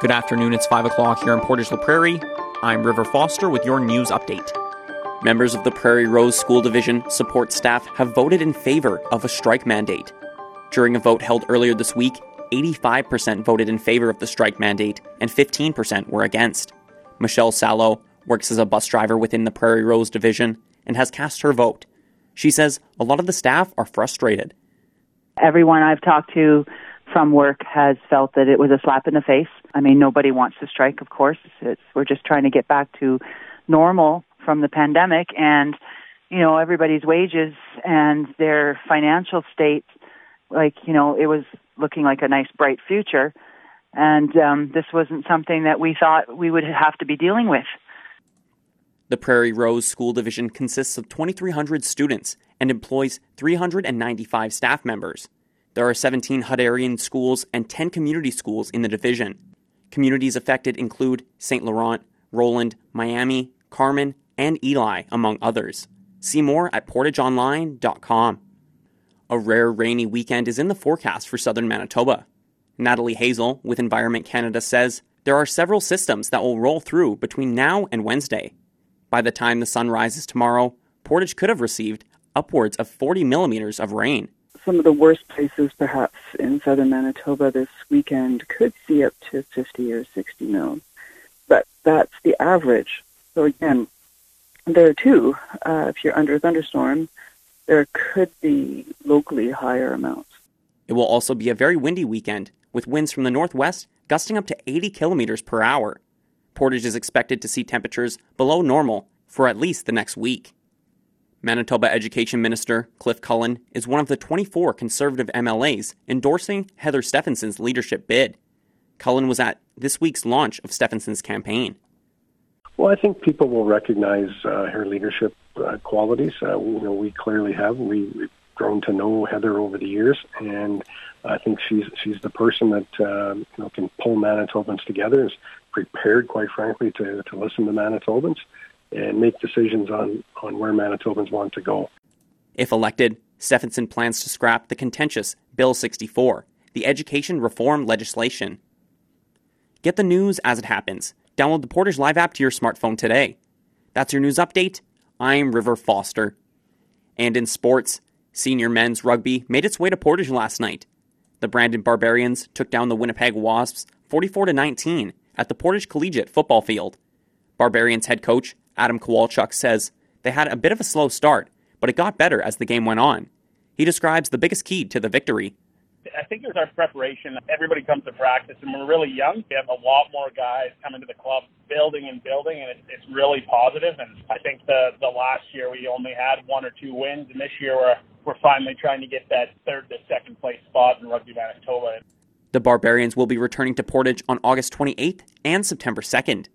Good afternoon, it's 5 o'clock here in Portage la Prairie. I'm River Foster with your news update. Members of the Prairie Rose School Division support staff have voted in favor of a strike mandate. During a vote held earlier this week, 85% voted in favor of the strike mandate and 15% were against. Michelle Sallow works as a bus driver within the Prairie Rose Division and has cast her vote. She says a lot of the staff are frustrated. Everyone I've talked to from work has felt that it was a slap in the face. I mean, nobody wants to strike, of course. It's, we're just trying to get back to normal from the pandemic and, you know, everybody's wages and their financial state, like, you know, it was looking like a nice bright future. And um, this wasn't something that we thought we would have to be dealing with. The Prairie Rose School Division consists of 2,300 students and employs 395 staff members. There are 17 Hutterian schools and 10 community schools in the division. Communities affected include St. Laurent, Roland, Miami, Carman, and Elie, among others. See more at portageonline.com. A rare rainy weekend is in the forecast for southern Manitoba. Natalie Hasell with Environment Canada says there are several systems that will roll through between now and Wednesday. By the time the sun rises tomorrow, Portage could have received upwards of 40 millimeters of rain some of the worst places, perhaps in southern Manitoba this weekend, could see up to 50 or 60 mils. But that's the average. So again, there too, uh, if you're under a thunderstorm, there could be locally higher amounts. It will also be a very windy weekend, with winds from the northwest gusting up to 80 kilometers per hour. Portage is expected to see temperatures below normal for at least the next week. Manitoba Education Minister Cliff Cullen is one of the 24 Conservative MLAs endorsing Heather Stefanson's leadership bid. Cullen was at this week's launch of Stefanson's campaign. Well, I think people will recognize uh, her leadership uh, qualities. Uh, you know, we clearly have. We, we've grown to know Heather over the years, and I think she's she's the person that uh, you know can pull Manitobans together. Is prepared, quite frankly, to to listen to Manitobans and make decisions on, on where Manitobans want to go. If elected, Stefanson plans to scrap the contentious Bill 64, the education reform legislation. Get the news as it happens. Download the Portage Live app to your smartphone today. That's your news update. I'm River Foster. And in sports, senior men's rugby made its way to Portage last night. The Brandon Barbarians took down the Winnipeg Wasps 44 19 at the Portage Collegiate football field. Barbarians head coach Adam Kowalchuk says they had a bit of a slow start, but it got better as the game went on. He describes the biggest key to the victory. I think it was our preparation. Everybody comes to practice, and we're really young. We have a lot more guys coming to the club, building and building, and it's really positive. And I think the the last year we only had one or two wins, and this year we're we're finally trying to get that third to second place spot in Rugby Manitoba. The Barbarians will be returning to Portage on August 28th and September 2nd.